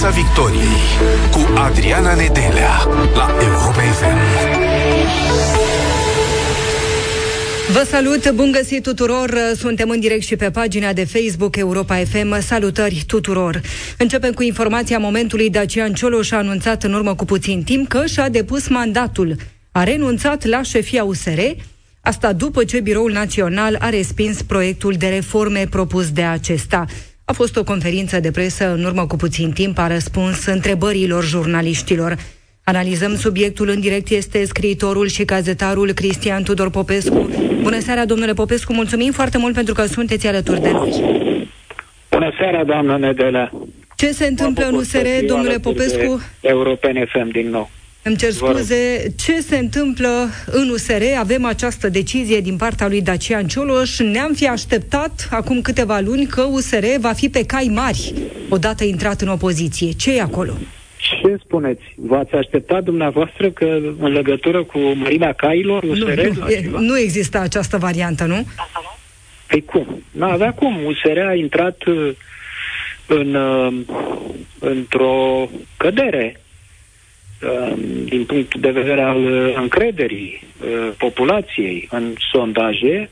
Piața Victoriei cu Adriana Nedelea la Europa FM. Vă salut, bun găsit tuturor! Suntem în direct și pe pagina de Facebook Europa FM. Salutări tuturor! Începem cu informația momentului. Dacian Cioloș a anunțat în urmă cu puțin timp că și-a depus mandatul. A renunțat la șefia USR, asta după ce Biroul Național a respins proiectul de reforme propus de acesta. A fost o conferință de presă în urmă cu puțin timp, a răspuns întrebărilor jurnaliștilor. Analizăm subiectul în direct, este scriitorul și gazetarul Cristian Tudor Popescu. Bună seara, domnule Popescu, mulțumim foarte mult pentru că sunteți alături de noi. Bună seara, doamnă Nedelea. Ce se întâmplă în USR, domnule Popescu? European FM din nou. Îmi cer scuze, ce se întâmplă în USR? Avem această decizie din partea lui Dacian Cioloș. Ne-am fi așteptat acum câteva luni că USR va fi pe cai mari odată intrat în opoziție. ce e acolo? Ce spuneți? V-ați așteptat dumneavoastră că în legătură cu mărimea cailor USR? Nu, nu, e, nu există această variantă, nu? Păi cum? Nu avea cum. USR a intrat uh, în, uh, într-o cădere Um, din punct de vedere al uh, încrederii uh, populației în sondaje,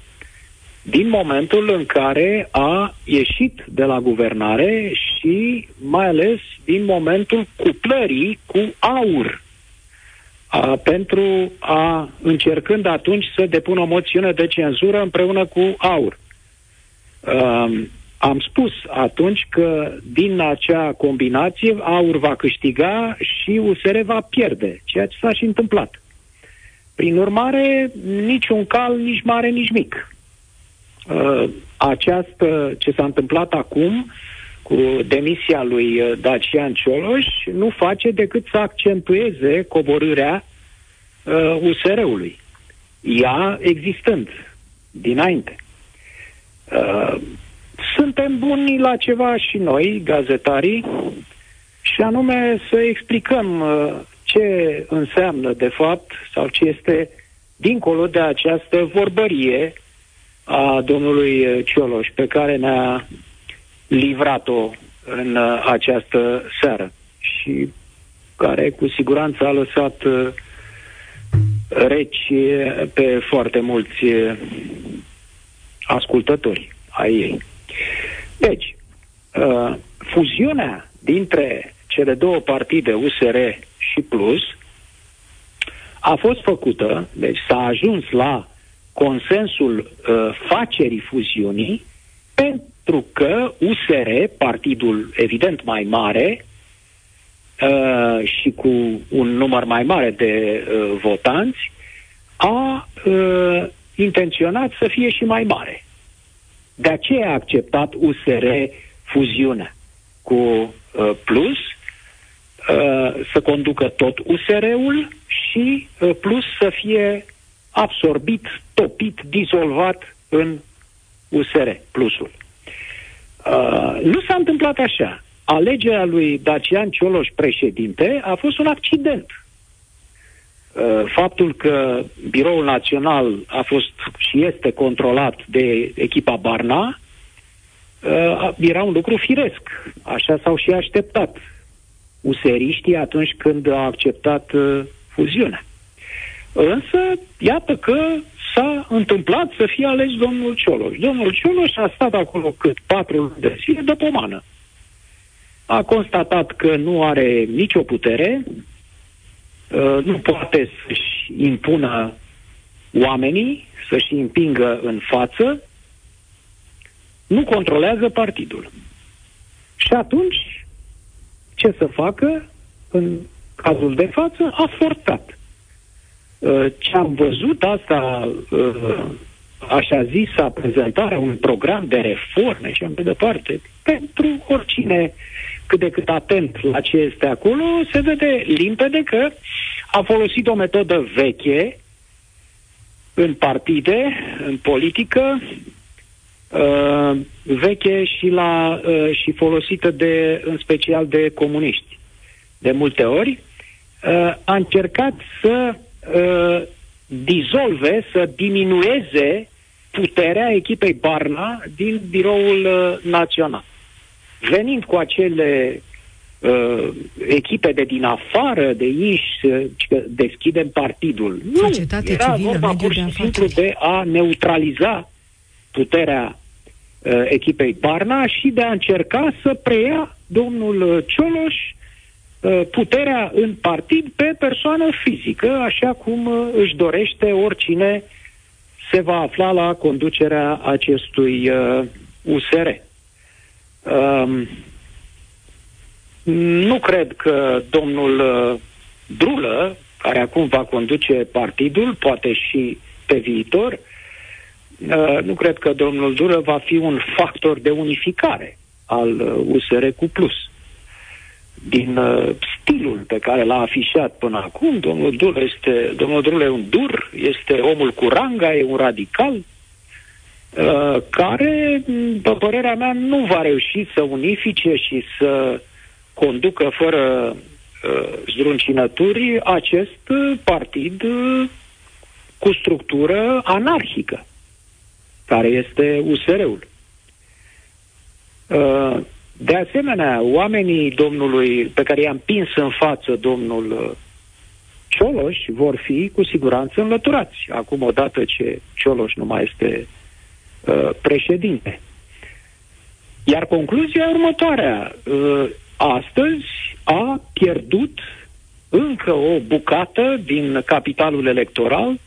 din momentul în care a ieșit de la guvernare și mai ales din momentul cuplării cu aur. A, pentru a încercând atunci să depună o moțiune de cenzură împreună cu aur. A, um, am spus atunci că din acea combinație AUR va câștiga și USR va pierde, ceea ce s-a și întâmplat. Prin urmare, niciun cal, nici mare, nici mic. Uh, această, ce s-a întâmplat acum cu demisia lui uh, Dacian Cioloș nu face decât să accentueze coborârea uh, USR-ului. Ea existând dinainte. Uh, suntem buni la ceva și noi, gazetarii, și anume să explicăm uh, ce înseamnă de fapt sau ce este dincolo de această vorbărie a domnului uh, Cioloș pe care ne-a livrat-o în uh, această seară și care cu siguranță a lăsat reci pe foarte mulți ascultători ai ei. Deci, uh, fuziunea dintre cele două partide, USR și Plus, a fost făcută, deci s-a ajuns la consensul uh, facerii fuziunii, pentru că USR, partidul evident mai mare uh, și cu un număr mai mare de uh, votanți, a uh, intenționat să fie și mai mare. De aceea a acceptat USR fuziunea cu uh, Plus, uh, să conducă tot USR-ul și uh, Plus să fie absorbit, topit, dizolvat în USR, Plusul. Uh, nu s-a întâmplat așa. Alegerea lui Dacian Cioloș președinte a fost un accident Uh, faptul că Biroul Național a fost și este controlat de echipa Barna uh, era un lucru firesc. Așa s-au și așteptat useriștii atunci când au acceptat uh, fuziunea. Însă, iată că s-a întâmplat să fie ales domnul Cioloș. Domnul Cioloș a stat acolo cât patru luni de zile de pomană. A constatat că nu are nicio putere, Uh, nu poate să-și impună oamenii, să-și împingă în față, nu controlează partidul. Și atunci, ce să facă? În cazul de față, a forțat. Uh, ce am văzut asta, uh, așa zisa, prezentarea unui program de reforme și în de departe, pentru oricine cât de cât atent la ce este acolo, se vede limpede că a folosit o metodă veche în partide, în politică, uh, veche și, la, uh, și folosită de, în special de comuniști. De multe ori uh, a încercat să uh, dizolve, să diminueze puterea echipei Barna din biroul uh, național venind cu acele uh, echipe de din afară de ei să deschidem partidul. Societate nu, era civilă, vorba pur și simplu de a neutraliza puterea uh, echipei Barna și de a încerca să preia domnul Cioloș uh, puterea în partid pe persoană fizică, așa cum uh, își dorește oricine se va afla la conducerea acestui uh, USR. Um, nu cred că domnul uh, Drulă, care acum va conduce partidul, poate și pe viitor, uh, nu cred că domnul Drulă va fi un factor de unificare al uh, USR cu plus. Din uh, stilul pe care l-a afișat până acum, domnul Drulă este, domnul Drulă e un dur, este omul cu ranga, e un radical, uh, care, pe părerea mea, nu va reuși să unifice și să uh, conducă fără uh, zdruncinături acest partid uh, cu structură anarhică, care este USR-ul. Uh, de asemenea, oamenii domnului pe care i-am pins în față domnul uh, Cioloș vor fi cu siguranță înlăturați. Acum, odată ce Cioloș nu mai este uh, președinte. Iar concluzia următoarea. Uh, astăzi a pierdut încă o bucată din capitalul electoral,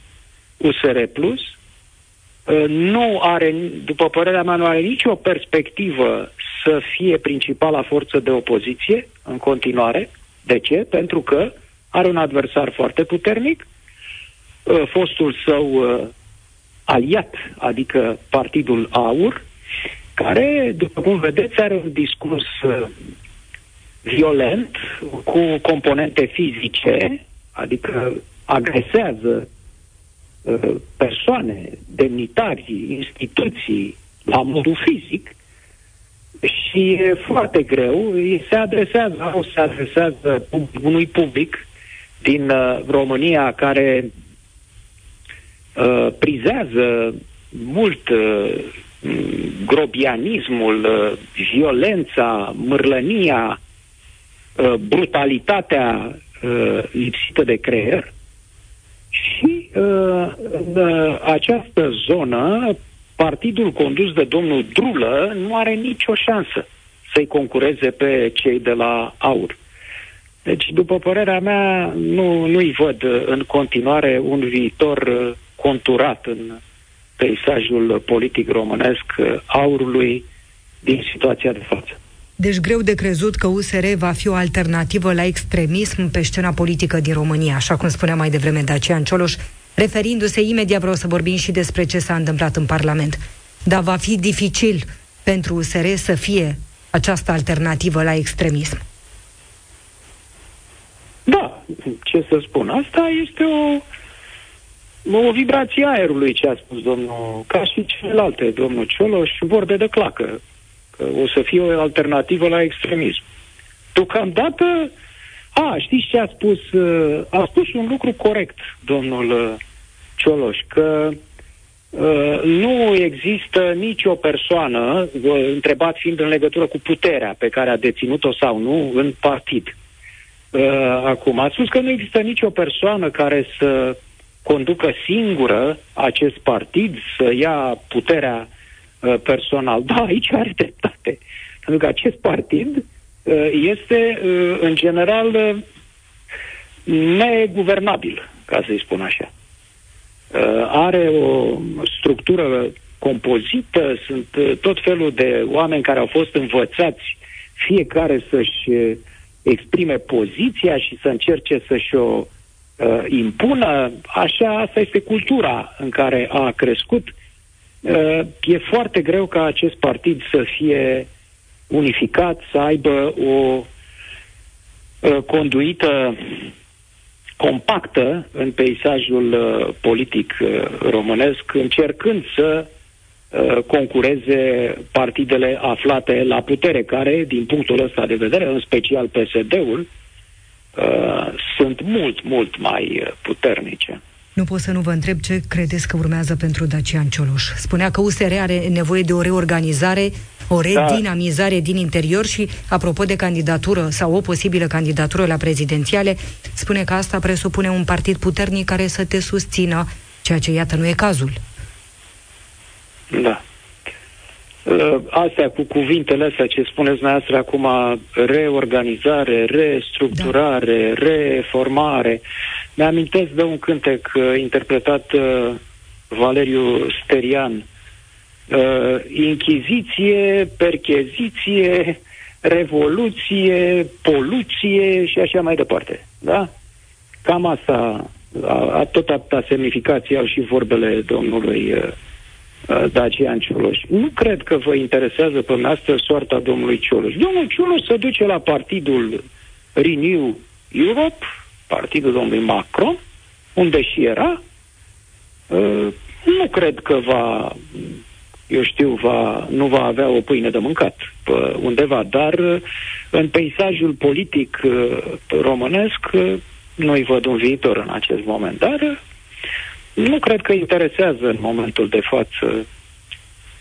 USR Plus, ă, nu are, după părerea mea, nu are nicio perspectivă să fie principala forță de opoziție în continuare. De ce? Pentru că are un adversar foarte puternic, ă, fostul său ă, aliat, adică Partidul Aur, care, după cum vedeți, are un discurs violent, cu componente fizice, adică agresează uh, persoane, demnitari, instituții la modul fizic și e foarte greu, se adresează, au se adresează unui public din uh, România care uh, prizează mult uh, grobianismul, uh, violența, mârlănia, Uh, brutalitatea uh, lipsită de creier. Și uh, în uh, această zonă partidul condus de domnul Drulă nu are nicio șansă să-i concureze pe cei de la AUR. Deci, după părerea mea, nu, nu-i văd în continuare un viitor uh, conturat în peisajul politic românesc aurului din situația de față. Deci greu de crezut că USR va fi o alternativă la extremism pe scena politică din România, așa cum spunea mai devreme Dacian Cioloș, referindu-se imediat vreau să vorbim și despre ce s-a întâmplat în Parlament. Dar va fi dificil pentru USR să fie această alternativă la extremism. Da, ce să spun, asta este o, o vibrație aerului, ce a spus domnul, ca și celelalte, domnul Cioloș, vorbe de clacă o să fie o alternativă la extremism. Deocamdată, a, știți ce a spus? Uh, a spus un lucru corect, domnul uh, Cioloș, că uh, nu există nicio persoană, întrebat fiind în legătură cu puterea pe care a deținut-o sau nu în partid. Acum, a spus că nu există nicio persoană care să conducă singură acest partid, să ia puterea Uh, personal. Da, aici are dreptate. Pentru că acest partid uh, este, uh, în general, neguvernabil, ca să-i spun așa. Are o structură compozită, sunt tot felul de oameni care au fost învățați fiecare să-și exprime poziția și să încerce să-și o uh, impună. Așa, asta este cultura în care a crescut Uh, e foarte greu ca acest partid să fie unificat, să aibă o uh, conduită compactă în peisajul uh, politic românesc, încercând să concureze partidele aflate la putere, care, din punctul ăsta de vedere, în special PSD-ul, sunt mult, mult mai puternice. Nu pot să nu vă întreb ce credeți că urmează pentru Dacian Cioloș. Spunea că USR are nevoie de o reorganizare o da. redinamizare da. din interior și, apropo de candidatură sau o posibilă candidatură la prezidențiale, spune că asta presupune un partid puternic care să te susțină, ceea ce, iată, nu e cazul. Da. Uh, astea cu cuvintele astea ce spuneți dumneavoastră acum, reorganizare, restructurare, da. reformare, mi-amintesc de un cântec uh, interpretat uh, Valeriu Sterian, uh, Inchiziție, percheziție, revoluție, poluție și așa mai departe. Da? Cam asta, a, a tot atâta semnificație au și vorbele domnului uh, uh, Dacian Cioloș. Nu cred că vă interesează pe noastră soarta domnului Cioloș. Domnul Cioloș se duce la partidul Renew Europe, partidul domnului Macron, unde și era, uh, nu cred că va, eu știu, va, nu va avea o pâine de mâncat pe undeva, dar uh, în peisajul politic uh, românesc nu-i văd un viitor în acest moment, dar nu cred că interesează în momentul de față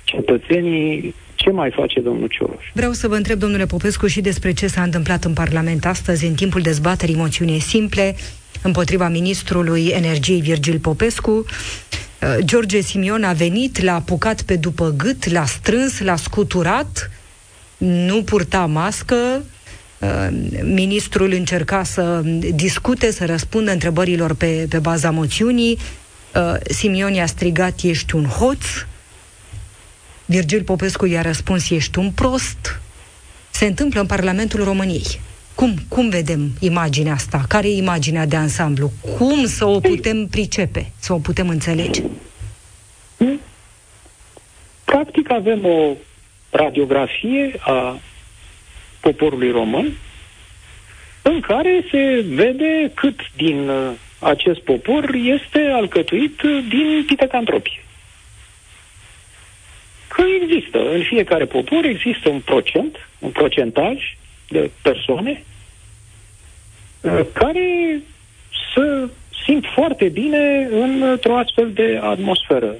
cetățenii ce mai face domnul Cioloș? Vreau să vă întreb, domnule Popescu, și despre ce s-a întâmplat în Parlament astăzi, în timpul dezbaterii moțiunii simple, împotriva ministrului energiei Virgil Popescu. Uh, George Simion a venit, l-a apucat pe după gât, l-a strâns, l-a scuturat, nu purta mască, uh, ministrul încerca să discute, să răspundă întrebărilor pe, pe baza moțiunii. Uh, Simion i-a strigat, ești un hoț. Virgil Popescu i-a răspuns, ești un prost. Se întâmplă în Parlamentul României. Cum, cum vedem imaginea asta? Care e imaginea de ansamblu? Cum să o putem pricepe, să o putem înțelege? Practic avem o radiografie a poporului român în care se vede cât din uh, acest popor este alcătuit din pitecantropie. Că există, în fiecare popor există un procent, un procentaj de persoane uh, care să simt foarte bine într-o astfel de atmosferă.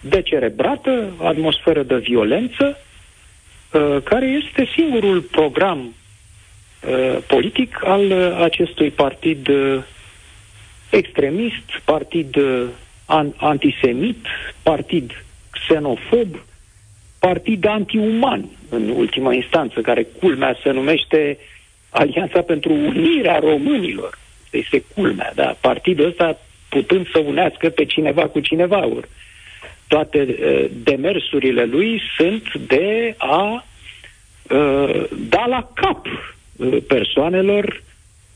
Decerebrată, atmosferă de violență, uh, care este singurul program uh, politic al acestui partid extremist, partid antisemit, partid xenofob, partid antiuman, în ultima instanță, care culmea se numește Alianța pentru Unirea Românilor. Este culmea, da? Partidul ăsta putând să unească pe cineva cu cineva. Ori. Toate uh, demersurile lui sunt de a uh, da la cap uh, persoanelor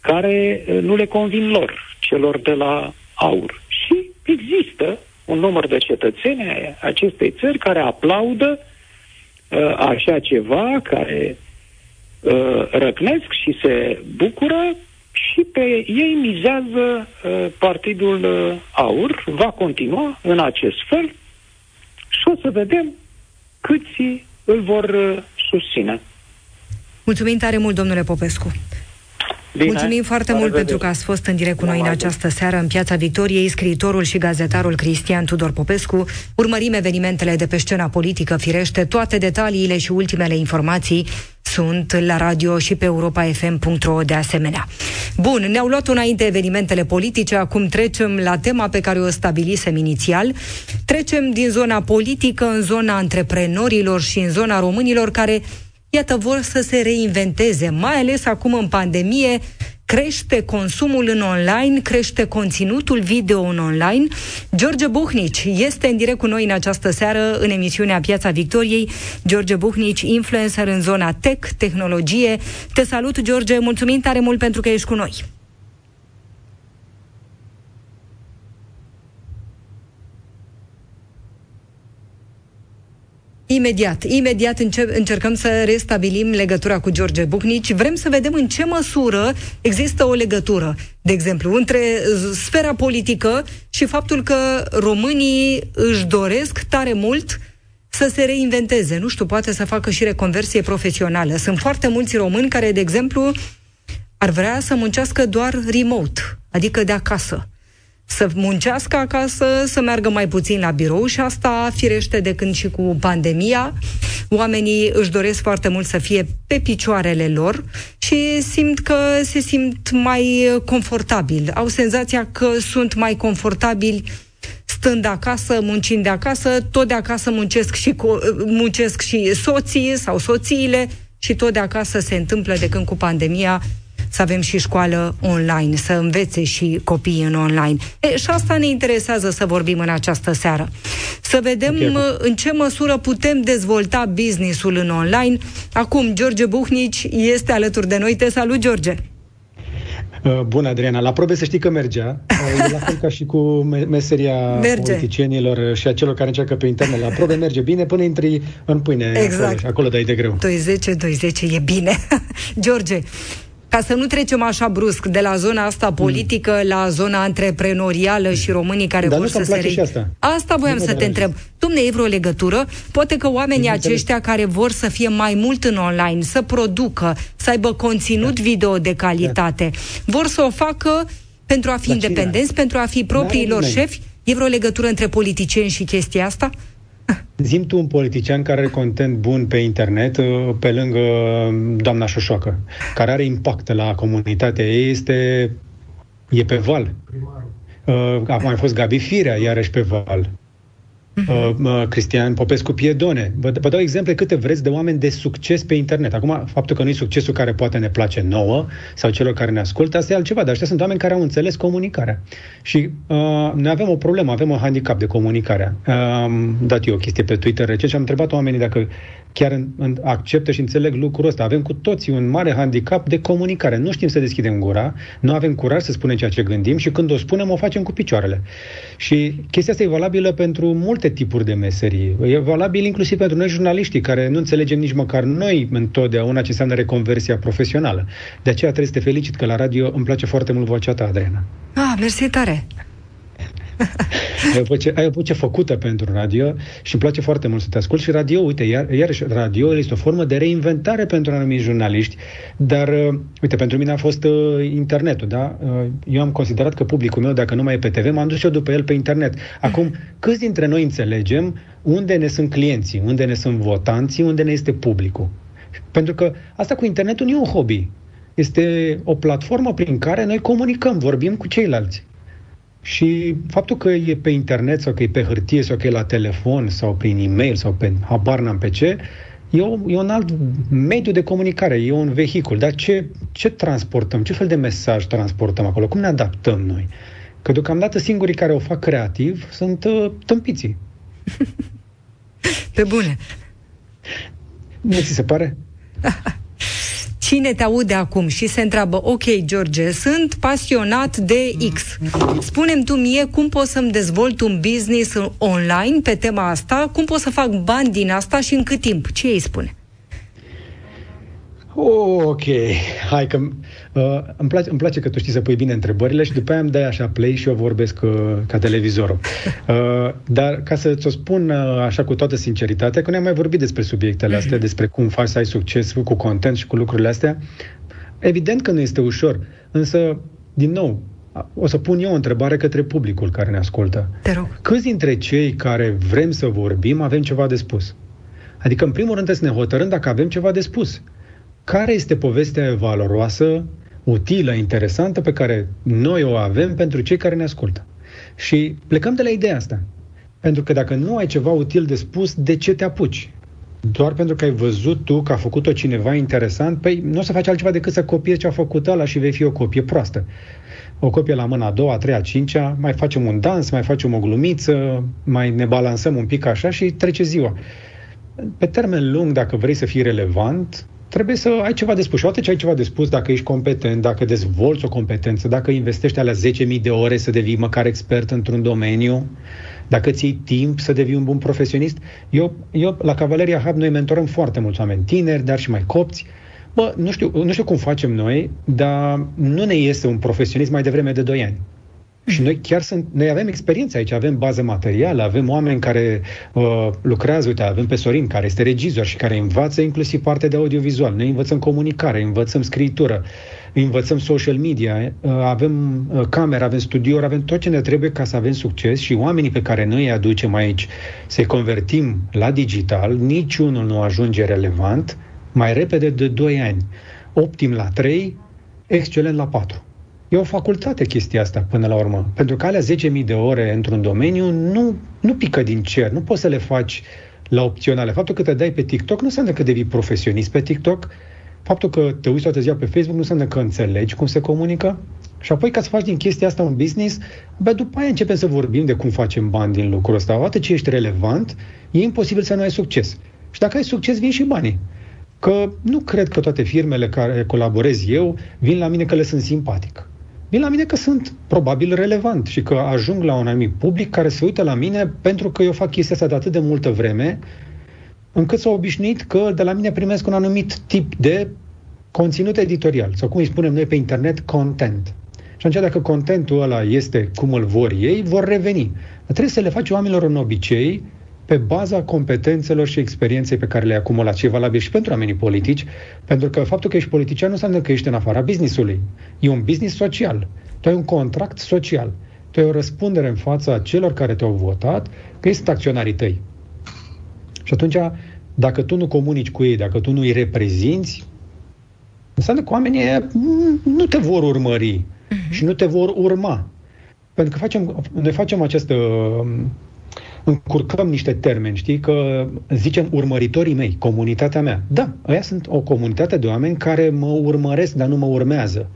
care uh, nu le convin lor, celor de la aur. Și există un număr de cetățeni acestei țări care aplaudă uh, așa ceva, care uh, răcnesc și se bucură și pe ei mizează uh, Partidul uh, Aur, va continua în acest fel și o să vedem câți îl vor uh, susține. Mulțumim tare mult, domnule Popescu. Bine, Mulțumim foarte mult pentru că ați fost în direct cu noi în această seară în Piața Victoriei, scriitorul și gazetarul Cristian Tudor Popescu. Urmărim evenimentele de pe scena politică, firește, toate detaliile și ultimele informații sunt la radio și pe europafm.ro de asemenea. Bun, ne-au luat înainte evenimentele politice, acum trecem la tema pe care o stabilisem inițial. Trecem din zona politică în zona antreprenorilor și în zona românilor care iată, vor să se reinventeze, mai ales acum în pandemie, crește consumul în online, crește conținutul video în online. George Buhnici este în direct cu noi în această seară în emisiunea Piața Victoriei. George Buhnici, influencer în zona tech, tehnologie. Te salut, George, mulțumim tare mult pentru că ești cu noi. Imediat, imediat înce- încercăm să restabilim legătura cu George Bucnici. Vrem să vedem în ce măsură există o legătură, de exemplu, între sfera politică și faptul că românii își doresc tare mult să se reinventeze. Nu știu, poate să facă și reconversie profesională. Sunt foarte mulți români care, de exemplu, ar vrea să muncească doar remote, adică de acasă să muncească acasă, să meargă mai puțin la birou și asta firește de când și cu pandemia. Oamenii își doresc foarte mult să fie pe picioarele lor și simt că se simt mai confortabil. Au senzația că sunt mai confortabili stând acasă, muncind de acasă, tot de acasă muncesc și, co- muncesc și soții sau soțiile și tot de acasă se întâmplă de când cu pandemia să avem și școală online, să învețe și copiii în online. E, și asta ne interesează să vorbim în această seară. Să vedem okay. în ce măsură putem dezvolta businessul în online. Acum, George Buhnici este alături de noi. Te salut, George! Uh, bună, Adriana. La probe să știi că mergea. Uh, e la fel ca și cu meseria merge. politicienilor și a celor care încearcă pe internet. La probe merge bine până intri în pâine. Exact. Acolo, acolo dai de greu. 2-10, 2-10, e bine. George, ca să nu trecem așa brusc de la zona asta politică mm. la zona antreprenorială și românii care Dar vor să se re... asta. Asta voiam să te întreb. Dumne, e vreo legătură? Poate că oamenii aceștia care vor să fie mai mult în online, să producă, să aibă conținut da. video de calitate, da. vor să o facă pentru a fi Dar independenți, pentru a fi propriilor șefi? E vreo legătură între politicieni și chestia asta? Zim tu un politician care are content bun pe internet, uh, pe lângă um, doamna Șoșoacă, care are impact la comunitatea ei, este, e pe val. Primarul. Uh, a mai fost Gabi Firea, iarăși pe val uh, Cristian Popescu Piedone. Vă, vă dau exemple câte vreți de oameni de succes pe internet. Acum, faptul că nu e succesul care poate ne place nouă sau celor care ne ascultă, asta e altceva, dar ăștia sunt oameni care au înțeles comunicarea. Și uh, noi avem o problemă, avem un handicap de comunicare. Uh, am dat eu o chestie pe Twitter recent și am întrebat oamenii dacă chiar în, în, acceptă și înțeleg lucrul ăsta. Avem cu toții un mare handicap de comunicare. Nu știm să deschidem gura, nu avem curaj să spunem ceea ce gândim și când o spunem, o facem cu picioarele. Și chestia asta e valabilă pentru multe tipuri de meserii. E valabil inclusiv pentru noi jurnaliștii, care nu înțelegem nici măcar noi întotdeauna ce înseamnă reconversia profesională. De aceea trebuie să te felicit că la radio îmi place foarte mult vocea ta, Adriana. Ah, mersi tare! ai, o voce, ai o voce făcută pentru radio și îmi place foarte mult să te ascult și radio, uite, iar, iarăși radio este o formă de reinventare pentru anumiți jurnaliști, dar, uh, uite, pentru mine a fost uh, internetul, da? Uh, eu am considerat că publicul meu, dacă nu mai e pe TV, m-am dus eu după el pe internet. Acum, câți dintre noi înțelegem unde ne sunt clienții, unde ne sunt votanții, unde ne este publicul? Pentru că asta cu internetul nu e un hobby. Este o platformă prin care noi comunicăm, vorbim cu ceilalți. Și faptul că e pe internet sau că e pe hârtie sau că e la telefon sau prin e-mail sau pe habar n-am pe ce, e, o, e un alt mediu de comunicare, e un vehicul. Dar ce, ce transportăm? Ce fel de mesaj transportăm acolo? Cum ne adaptăm noi? Că deocamdată singurii care o fac creativ sunt uh, tâmpiții. Pe bune. Nu ți se pare? cine te aude acum și se întreabă, ok, George, sunt pasionat de X. Spunem tu mie cum pot să-mi dezvolt un business online pe tema asta, cum pot să fac bani din asta și în cât timp. Ce îi spune? Ok, hai că uh, îmi, place, îmi place că tu știi să pui bine întrebările și după aia îmi dai așa play și eu vorbesc uh, ca televizorul. Uh, dar ca să ți-o spun uh, așa cu toată sinceritatea, că ne-am mai vorbit despre subiectele astea, mm-hmm. despre cum faci să ai succes cu content și cu lucrurile astea, evident că nu este ușor, însă, din nou, o să pun eu o întrebare către publicul care ne ascultă. Te rog. Câți dintre cei care vrem să vorbim avem ceva de spus? Adică, în primul rând, trebuie să ne hotărâm dacă avem ceva de spus care este povestea valoroasă, utilă, interesantă pe care noi o avem pentru cei care ne ascultă. Și plecăm de la ideea asta. Pentru că dacă nu ai ceva util de spus, de ce te apuci? Doar pentru că ai văzut tu că a făcut-o cineva interesant, păi nu o să faci altceva decât să copiezi ce a făcut ăla și vei fi o copie proastă. O copie la mâna a doua, a treia, a cincea, mai facem un dans, mai facem o glumiță, mai ne balansăm un pic așa și trece ziua. Pe termen lung, dacă vrei să fii relevant, trebuie să ai ceva de spus. Și odată ce ai ceva de spus, dacă ești competent, dacă dezvolți o competență, dacă investești alea 10.000 de ore să devii măcar expert într-un domeniu, dacă ți iei timp să devii un bun profesionist, eu, eu la Cavaleria Hub noi mentorăm foarte mulți oameni tineri, dar și mai copți. Bă, nu știu, nu știu cum facem noi, dar nu ne iese un profesionist mai devreme de 2 ani. Și noi chiar sunt, noi avem experiență aici, avem bază materială, avem oameni care uh, lucrează, uite, avem pe Sorin, care este regizor și care învață inclusiv partea de audiovizual. Noi învățăm comunicare, învățăm scritură, învățăm social media, uh, avem uh, camera, avem studio, avem tot ce ne trebuie ca să avem succes și oamenii pe care noi îi aducem aici să-i convertim la digital, niciunul nu ajunge relevant mai repede de 2 ani. Optim la 3, excelent la 4. E o facultate chestia asta până la urmă. Pentru că alea 10.000 de ore într-un domeniu nu, nu pică din cer. Nu poți să le faci la opționale. Faptul că te dai pe TikTok nu înseamnă că devii profesionist pe TikTok. Faptul că te uiți toată ziua pe Facebook nu înseamnă că înțelegi cum se comunică. Și apoi ca să faci din chestia asta un business, bă, după aia începem să vorbim de cum facem bani din lucrul ăsta. Odată ce ești relevant, e imposibil să nu ai succes. Și dacă ai succes, vin și banii. Că nu cred că toate firmele care colaborez eu vin la mine că le sunt simpatic vin la mine că sunt probabil relevant și că ajung la un anumit public care se uită la mine pentru că eu fac chestia asta de atât de multă vreme încât s-au obișnuit că de la mine primesc un anumit tip de conținut editorial sau cum îi spunem noi pe internet, content. Și atunci dacă contentul ăla este cum îl vor ei, vor reveni. Dar trebuie să le faci oamenilor un obicei pe baza competențelor și experienței pe care le-ai acumulat. Și e valabil și pentru oamenii politici, pentru că faptul că ești politician nu înseamnă că ești în afara businessului. E un business social. Tu ai un contract social. Tu ai o răspundere în fața celor care te-au votat că ei sunt acționarii tăi. Și atunci, dacă tu nu comunici cu ei, dacă tu nu îi reprezinți, înseamnă că oamenii nu te vor urmări uh-huh. și nu te vor urma. Pentru că facem, noi facem această încurcăm niște termeni, știi, că zicem urmăritorii mei, comunitatea mea. Da, ăia sunt o comunitate de oameni care mă urmăresc, dar nu mă urmează.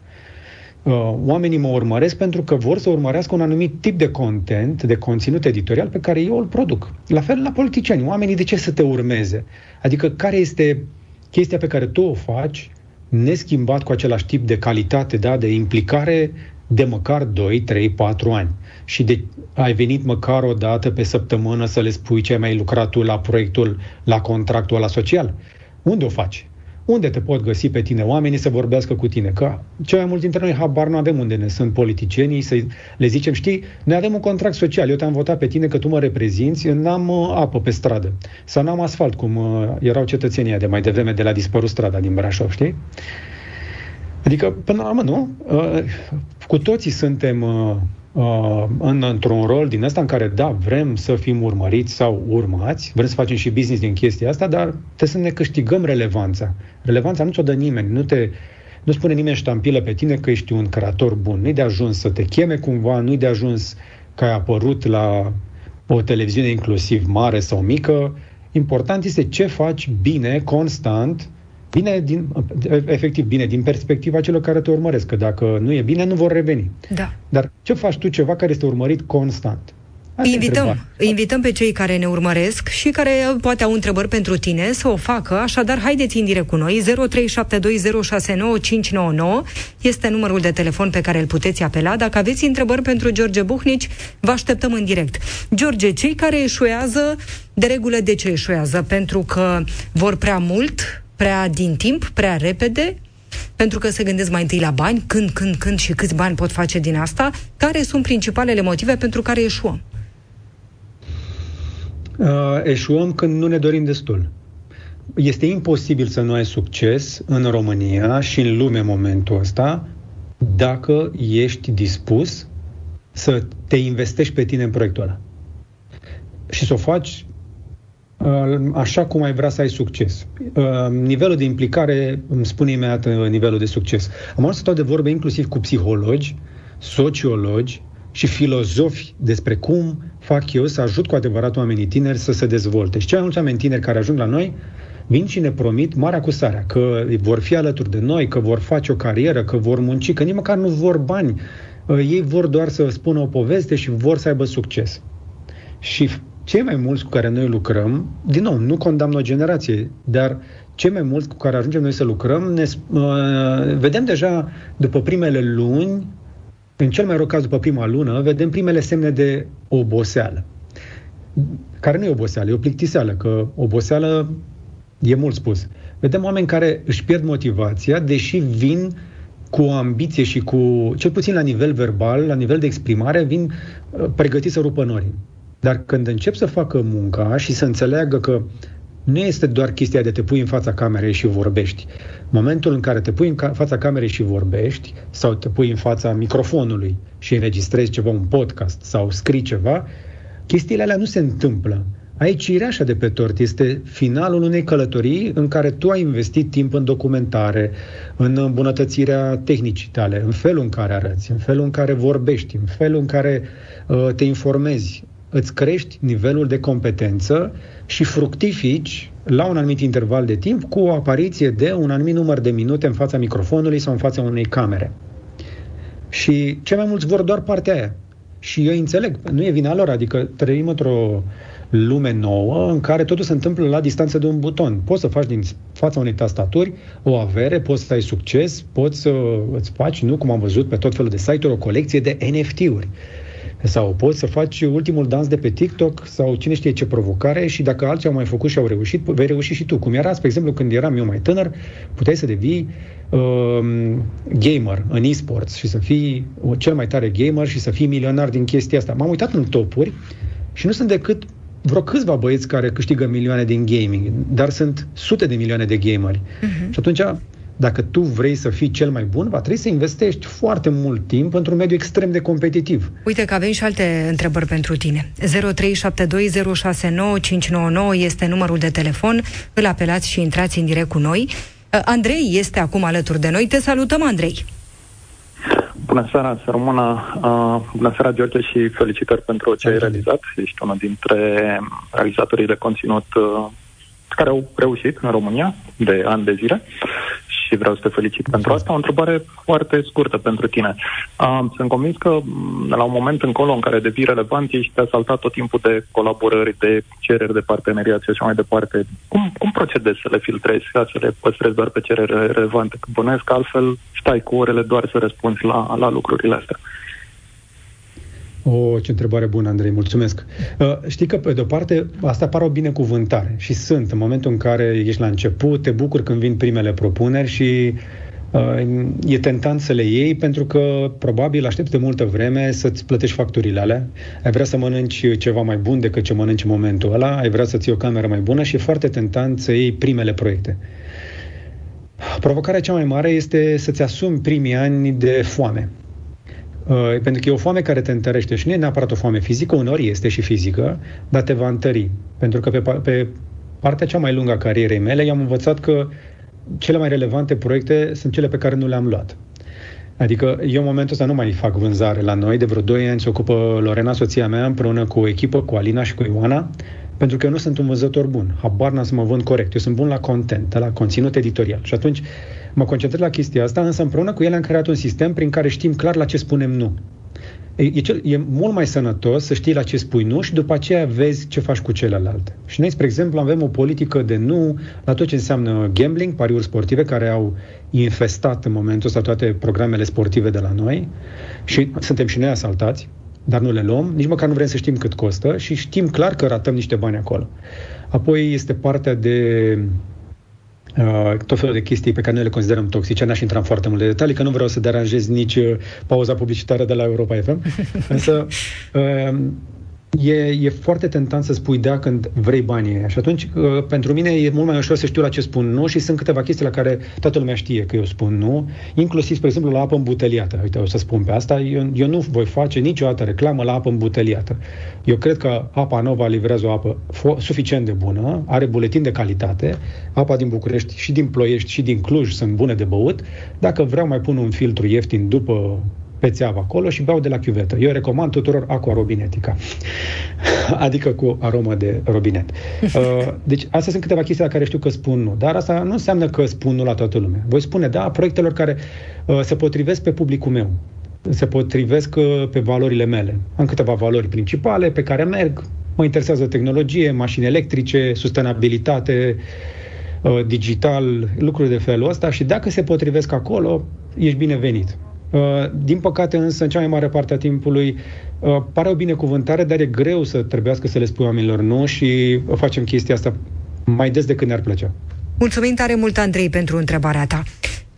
Uh, oamenii mă urmăresc pentru că vor să urmărească un anumit tip de content, de conținut editorial pe care eu îl produc. La fel la politiciani. Oamenii de ce să te urmeze? Adică care este chestia pe care tu o faci neschimbat cu același tip de calitate, da, de implicare de măcar 2, 3, 4 ani. Și de, ai venit măcar o dată pe săptămână să le spui ce ai mai lucrat tu la proiectul, la contractul la social. Unde o faci? Unde te pot găsi pe tine oamenii să vorbească cu tine? Că cel mai mulți dintre noi habar nu avem unde ne sunt politicienii, să le zicem, știi, noi avem un contract social, eu te-am votat pe tine că tu mă reprezinți, n-am uh, apă pe stradă sau n-am asfalt, cum uh, erau cetățenii de mai devreme de la dispărut strada din Brașov, știi? Adică, până la urmă, nu? Uh, cu toții suntem uh, uh, în, într-un rol din ăsta în care, da, vrem să fim urmăriți sau urmați, vrem să facem și business din chestia asta, dar trebuie să ne câștigăm relevanța. Relevanța nu ți-o dă nimeni, nu te... Nu spune nimeni ștampilă pe tine că ești un creator bun. Nu-i de ajuns să te cheme cumva, nu-i de ajuns că ai apărut la o televiziune inclusiv mare sau mică. Important este ce faci bine, constant, Bine, din, efectiv, bine, din perspectiva celor care te urmăresc, că dacă nu e bine, nu vor reveni. Da. Dar ce faci tu ceva care este urmărit constant? Asta invităm, invităm pe cei care ne urmăresc și care poate au întrebări pentru tine să o facă, așadar haideți în direct cu noi 0372069599 este numărul de telefon pe care îl puteți apela. Dacă aveți întrebări pentru George Buhnici, vă așteptăm în direct. George, cei care eșuează, de regulă de ce eșuează? Pentru că vor prea mult, prea din timp, prea repede, pentru că se gândesc mai întâi la bani, când, când, când și câți bani pot face din asta, care sunt principalele motive pentru care eșuăm? Uh, eșuăm când nu ne dorim destul. Este imposibil să nu ai succes în România și în lume în momentul ăsta dacă ești dispus să te investești pe tine în proiectul ăla. Și să o faci Uh, așa cum ai vrea să ai succes. Uh, nivelul de implicare îmi spune imediat uh, nivelul de succes. Am ajuns să stau de vorbe inclusiv cu psihologi, sociologi și filozofi despre cum fac eu să ajut cu adevărat oamenii tineri să se dezvolte. Și cei mai mulți oameni tineri care ajung la noi vin și ne promit marea acusarea, că vor fi alături de noi, că vor face o carieră, că vor munci, că nici măcar nu vor bani. Ei vor doar să spună o poveste și vor să aibă succes. Și cei mai mulți cu care noi lucrăm, din nou, nu condamn o generație, dar cei mai mulți cu care ajungem noi să lucrăm, ne, uh, vedem deja după primele luni, în cel mai rău caz după prima lună, vedem primele semne de oboseală. Care nu e oboseală, e o plictiseală, că oboseală e mult spus. Vedem oameni care își pierd motivația, deși vin cu o ambiție și cu, cel puțin la nivel verbal, la nivel de exprimare, vin uh, pregătiți să rupă norii. Dar când încep să facă munca și să înțeleagă că nu este doar chestia de te pui în fața camerei și vorbești. Momentul în care te pui în ca- fața camerei și vorbești, sau te pui în fața microfonului și înregistrezi ceva, un podcast, sau scrii ceva, chestiile alea nu se întâmplă. Aici cireașa de pe tort este finalul unei călătorii în care tu ai investit timp în documentare, în îmbunătățirea tehnicii tale, în felul în care arăți, în felul în care vorbești, în felul în care uh, te informezi. Îți crești nivelul de competență și fructifici la un anumit interval de timp cu o apariție de un anumit număr de minute în fața microfonului sau în fața unei camere. Și cei mai mulți vor doar partea aia. Și eu înțeleg, nu e vina lor, adică trăim într-o lume nouă în care totul se întâmplă la distanță de un buton. Poți să faci din fața unei tastaturi o avere, poți să ai succes, poți să îți faci, nu cum am văzut pe tot felul de site-uri, o colecție de NFT-uri. Sau poți să faci ultimul dans de pe TikTok sau cine știe ce provocare și dacă alții au mai făcut și au reușit, vei reuși și tu. Cum era, spre exemplu, când eram eu mai tânăr, puteai să devii uh, gamer în e-sports și să fii cel mai tare gamer și să fii milionar din chestia asta. M-am uitat în topuri și nu sunt decât vreo câțiva băieți care câștigă milioane din gaming, dar sunt sute de milioane de gameri. Uh-huh. Și atunci, dacă tu vrei să fii cel mai bun, va trebui să investești foarte mult timp într-un mediu extrem de competitiv. Uite că avem și alte întrebări pentru tine. 0372069599 este numărul de telefon. Îl apelați și intrați în direct cu noi. Andrei este acum alături de noi. Te salutăm, Andrei! Bună seara, să rămână. Uh, bună seara, George, și felicitări pentru ce ai realizat. Ești unul dintre realizatorii de conținut uh, care au reușit în România de ani de zile și vreau să te felicit pentru asta. O întrebare foarte scurtă pentru tine. Uh, sunt convins că mm, la un moment încolo în care devii relevant, ești asaltat tot timpul de colaborări, de cereri de parteneriat și așa mai departe. Cum, cum procedezi să le filtrezi, ca să le păstrezi doar pe cereri relevante? Că bănesc că altfel stai cu orele doar să răspunzi la, la lucrurile astea. O, ce întrebare bună, Andrei, mulțumesc. Uh, știi că, pe de-o parte, asta pare o binecuvântare și sunt. În momentul în care ești la început, te bucur când vin primele propuneri și uh, e tentant să le iei pentru că probabil aștepți de multă vreme să-ți plătești facturile alea. Ai vrea să mănânci ceva mai bun decât ce mănânci în momentul ăla, ai vrea să-ți iei o cameră mai bună și e foarte tentant să iei primele proiecte. Provocarea cea mai mare este să-ți asumi primii ani de foame. Uh, pentru că e o foame care te întărește și nu e neapărat o foame fizică, uneori este și fizică, dar te va întări. Pentru că pe, pe partea cea mai lungă a carierei mele i-am învățat că cele mai relevante proiecte sunt cele pe care nu le-am luat. Adică eu în momentul ăsta nu mai fac vânzare la noi, de vreo 2 ani se ocupă Lorena, soția mea, împreună cu o echipă, cu Alina și cu Ioana, pentru că eu nu sunt un vânzător bun. Habar n-am să mă vând corect. Eu sunt bun la content, la conținut editorial. Și atunci mă concentrez la chestia asta, însă împreună cu ele am creat un sistem prin care știm clar la ce spunem nu. E, e, cel, e mult mai sănătos să știi la ce spui nu și după aceea vezi ce faci cu celălalt. Și noi, spre exemplu, avem o politică de nu la tot ce înseamnă gambling, pariuri sportive, care au infestat în momentul ăsta toate programele sportive de la noi și suntem și noi asaltați, dar nu le luăm, nici măcar nu vrem să știm cât costă și știm clar că ratăm niște bani acolo. Apoi este partea de Uh, tot felul de chestii pe care noi le considerăm toxice. N-aș intra în foarte multe detalii, că nu vreau să deranjez nici uh, pauza publicitară de la Europa FM. Însă, uh, e, e foarte tentant să spui da când vrei banii Și atunci, uh, pentru mine e mult mai ușor să știu la ce spun nu și sunt câteva chestii la care toată lumea știe că eu spun nu, inclusiv, spre exemplu, la apă îmbuteliată. Uite, o să spun pe asta, eu, eu nu voi face niciodată reclamă la apă îmbuteliată. Eu cred că apa Nova livrează o apă fo- suficient de bună, are buletin de calitate, apa din București și din Ploiești și din Cluj sunt bune de băut. Dacă vreau mai pun un filtru ieftin după pe țeavă acolo și beau de la chiuvetă. Eu recomand tuturor aqua robinetica, adică cu aromă de robinet. Uh, deci astea sunt câteva chestii la care știu că spun nu, dar asta nu înseamnă că spun nu la toată lumea. Voi spune da proiectelor care uh, se potrivesc pe publicul meu, se potrivesc uh, pe valorile mele. Am câteva valori principale pe care merg, mă interesează tehnologie, mașini electrice, sustenabilitate, digital, lucruri de felul ăsta și dacă se potrivesc acolo, ești binevenit. Uh, din păcate, însă, în cea mai mare parte a timpului, uh, pare o binecuvântare, dar e greu să trebuiască să le spui oamenilor nu și facem chestia asta mai des decât ne-ar plăcea. Mulțumim tare mult, Andrei, pentru întrebarea ta.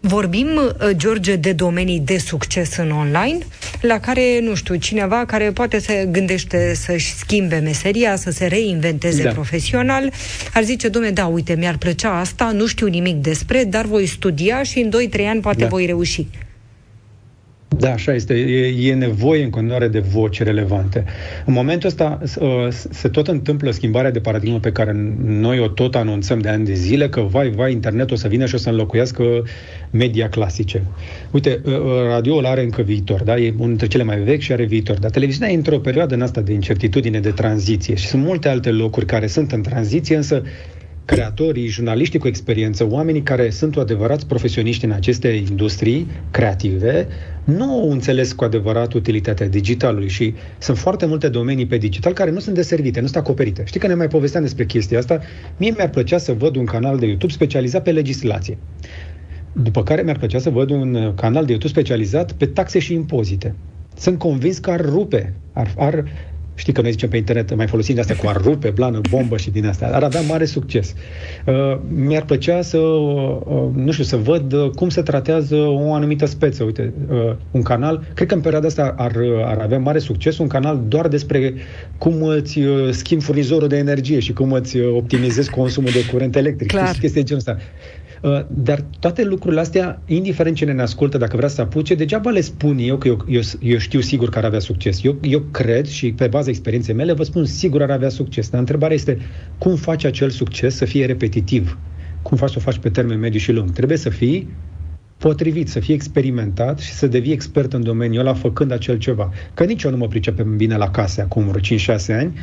Vorbim, uh, George, de domenii de succes în online, la care, nu știu, cineva care poate să gândește să-și schimbe meseria, să se reinventeze da. profesional, ar zice, domne, da, uite, mi-ar plăcea asta, nu știu nimic despre, dar voi studia și în 2-3 ani poate da. voi reuși. Da, așa este. E, e nevoie în continuare de voci relevante. În momentul ăsta uh, se tot întâmplă schimbarea de paradigmă pe care noi o tot anunțăm de ani de zile, că vai, vai, internet o să vină și o să înlocuiască media clasice. Uite, uh, uh, radioul are încă viitor, da? E unul dintre cele mai vechi și are viitor. Dar televiziunea e într-o perioadă în asta de incertitudine, de tranziție și sunt multe alte locuri care sunt în tranziție, însă creatorii, jurnaliștii cu experiență, oamenii care sunt adevărați profesioniști în aceste industrii creative, nu au înțeles cu adevărat utilitatea digitalului și sunt foarte multe domenii pe digital care nu sunt deservite, nu sunt acoperite. Știi că ne mai povesteam despre chestia asta? Mie mi-ar plăcea să văd un canal de YouTube specializat pe legislație. După care mi-ar plăcea să văd un canal de YouTube specializat pe taxe și impozite. Sunt convins că ar rupe, ar, ar Știi că noi zicem pe internet, mai folosim de astea cu ar rupe, blană, bombă și din astea. Ar avea mare succes. Uh, mi-ar plăcea să, uh, nu știu, să văd uh, cum se tratează o anumită speță. Uite, uh, un canal, cred că în perioada asta ar, ar avea mare succes un canal doar despre cum îți uh, schimbi furnizorul de energie și cum îți uh, optimizezi consumul de curent electric. Clar. Chestii de genul ăsta. Uh, dar toate lucrurile astea, indiferent cine ne ascultă, dacă vrea să apuce, degeaba le spun eu că eu, eu, eu știu sigur că ar avea succes. Eu, eu cred și pe baza experienței mele vă spun sigur ar avea succes. Dar întrebarea este cum faci acel succes să fie repetitiv? Cum faci să o faci pe termen mediu și lung? Trebuie să fii potrivit, să fie experimentat și să devii expert în domeniul ăla făcând acel ceva. Că nici eu nu mă pricepem bine la case acum vreo 5-6 ani,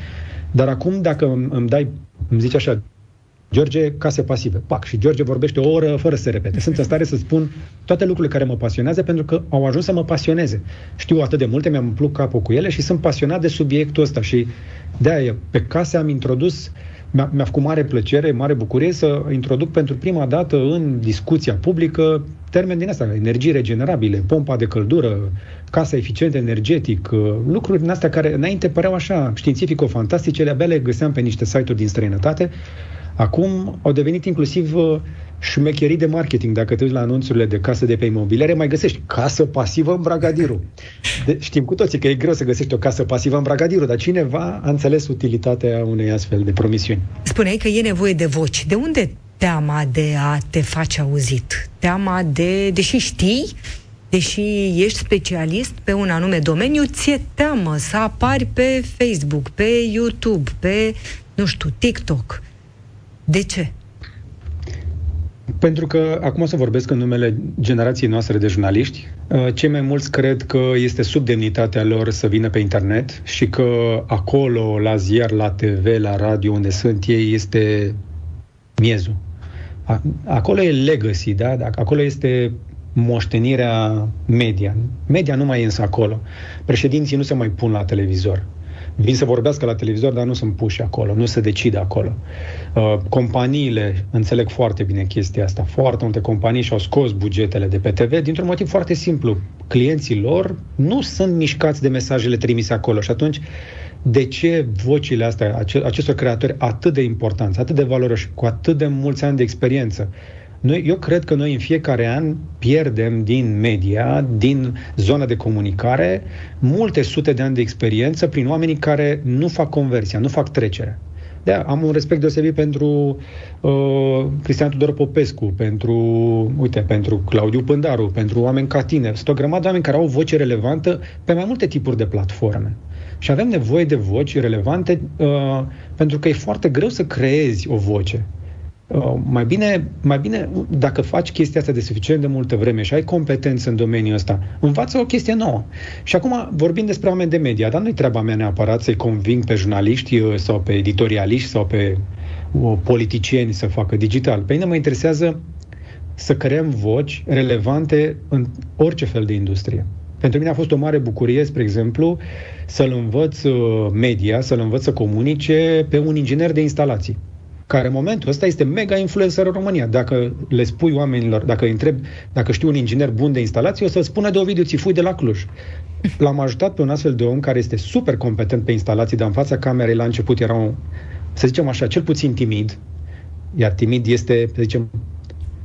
dar acum dacă îmi dai, îmi zici așa, George, case pasive. Pac. Și George vorbește o oră fără să se repete. Sunt în stare să spun toate lucrurile care mă pasionează pentru că au ajuns să mă pasioneze. Știu atât de multe, mi-am umplut capul cu ele și sunt pasionat de subiectul ăsta și de-aia pe case am introdus mi-a, mi-a făcut mare plăcere, mare bucurie să introduc pentru prima dată în discuția publică termen din asta, energii regenerabile, pompa de căldură, casa eficient energetic, lucruri din astea care înainte păreau așa științifico-fantastice, le abia le găseam pe niște site-uri din străinătate Acum au devenit inclusiv uh, șmecherii de marketing. Dacă te uiți la anunțurile de casă de pe imobiliare, mai găsești casă pasivă în Bragadiru. De, știm cu toții că e greu să găsești o casă pasivă în Bragadiru, dar cineva a înțeles utilitatea unei astfel de promisiuni. Spuneai că e nevoie de voci. De unde teama de a te face auzit? Teama de, deși știi, deși ești specialist pe un anume domeniu, ți-e teamă să apari pe Facebook, pe YouTube, pe, nu știu, TikTok de ce? Pentru că acum o să vorbesc în numele generației noastre de jurnaliști. Uh, cei mai mulți cred că este sub demnitatea lor să vină pe internet și că acolo, la ziar, la TV, la radio, unde sunt ei, este miezul. Acolo e legacy, da? Acolo este moștenirea media. Media nu mai e însă acolo. Președinții nu se mai pun la televizor vin să vorbească la televizor, dar nu sunt puși acolo, nu se decide acolo. Uh, companiile înțeleg foarte bine chestia asta. Foarte multe companii și-au scos bugetele de pe TV dintr-un motiv foarte simplu. Clienții lor nu sunt mișcați de mesajele trimise acolo și atunci de ce vocile astea, acestor creatori atât de importanți, atât de valoroși, cu atât de mulți ani de experiență, noi, eu cred că noi în fiecare an pierdem din media, din zona de comunicare, multe sute de ani de experiență prin oamenii care nu fac conversia, nu fac trecerea. Da, am un respect deosebit pentru uh, Cristian Tudor Popescu, pentru, uite, pentru Claudiu Pândaru, pentru oameni ca tine. Sunt o grămadă de oameni care au o voce relevantă pe mai multe tipuri de platforme. Și avem nevoie de voci relevante uh, pentru că e foarte greu să creezi o voce. Uh, mai bine, mai bine, dacă faci chestia asta de suficient de multă vreme și ai competență în domeniul ăsta, învață o chestie nouă. Și acum vorbim despre oameni de media, dar nu-i treaba mea neapărat să-i conving pe jurnaliști uh, sau pe editorialiști sau pe uh, politicieni să facă digital. Pe mine mă interesează să creăm voci relevante în orice fel de industrie. Pentru mine a fost o mare bucurie, spre exemplu, să-l învăț media, să-l învăț să comunice pe un inginer de instalații care în momentul ăsta este mega influencer în România. Dacă le spui oamenilor, dacă îi întreb, dacă știu un inginer bun de instalație, o să spună de Ovidiu Țifui de la Cluj. L-am ajutat pe un astfel de om care este super competent pe instalații, dar în fața camerei la început era un, să zicem așa, cel puțin timid, iar timid este, să zicem,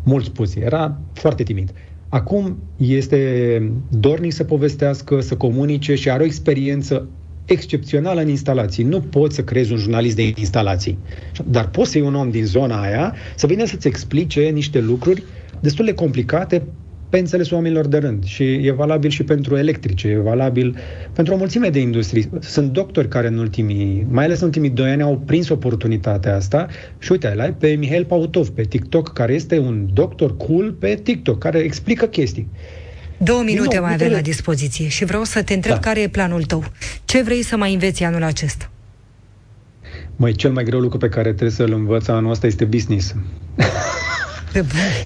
mult spus, era foarte timid. Acum este dornic să povestească, să comunice și are o experiență excepțională în instalații. Nu poți să creezi un jurnalist de instalații, dar poți să iei un om din zona aia să vină să-ți explice niște lucruri destul de complicate pe înțeles oamenilor de rând. Și e valabil și pentru electrice, e valabil pentru o mulțime de industrii. Sunt doctori care în ultimii, mai ales în ultimii doi ani, au prins oportunitatea asta și uite, ai pe Mihail Pautov pe TikTok, care este un doctor cool pe TikTok, care explică chestii. Două minute nou, mai avem la dispoziție și vreau să te întreb da. care e planul tău. Ce vrei să mai înveți anul acesta? Mai cel mai greu lucru pe care trebuie să-l învăț anul ăsta este business.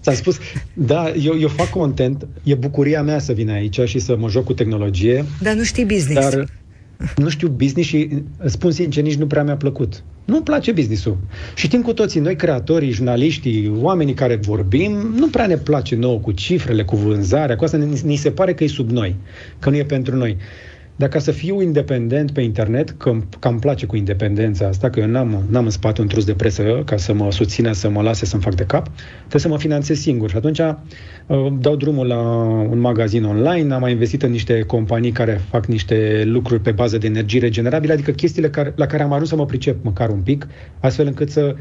Ți-am spus, da, eu, eu fac content, e bucuria mea să vin aici și să mă joc cu tehnologie. Dar nu știi business. Dar nu știu business și spun sincer, nici nu prea mi-a plăcut. Nu-mi place businessul. Și știm cu toții, noi creatorii, jurnaliștii, oamenii care vorbim, nu prea ne place nouă cu cifrele, cu vânzarea, cu asta ni se pare că e sub noi, că nu e pentru noi. Dar ca să fiu independent pe internet, că, că îmi place cu independența asta, că eu n-am, n-am în spate un trus de presă ca să mă susțină, să mă lase să-mi fac de cap, trebuie să mă finanțez singur. Și atunci uh, dau drumul la un magazin online, am mai investit în niște companii care fac niște lucruri pe bază de energie regenerabile, adică chestiile care, la care am ajuns să mă pricep măcar un pic, astfel încât să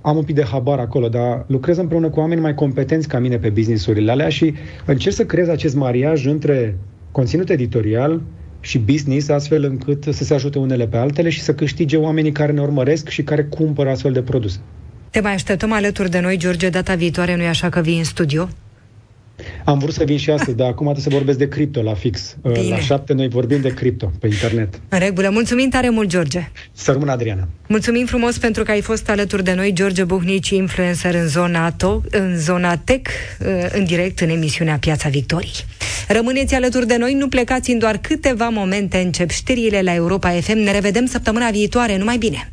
am un pic de habar acolo, dar lucrez împreună cu oameni mai competenți ca mine pe businessurile alea și încerc să creez acest mariaj între conținut editorial, și business, astfel încât să se ajute unele pe altele și să câștige oamenii care ne urmăresc și care cumpără astfel de produse. Te mai așteptăm alături de noi, George, data viitoare, nu-i așa că vii în studio? Am vrut să vin și astăzi, dar acum trebuie să vorbesc de cripto la fix. Bine. La șapte noi vorbim de cripto pe internet. În regulă. Mulțumim tare mult, George. Să rămână, Adriana. Mulțumim frumos pentru că ai fost alături de noi, George Buhnici, influencer în zona, to- în zona tech, uh, în direct în emisiunea Piața Victoriei. Rămâneți alături de noi, nu plecați în doar câteva momente. Încep știrile la Europa FM. Ne revedem săptămâna viitoare. Numai bine!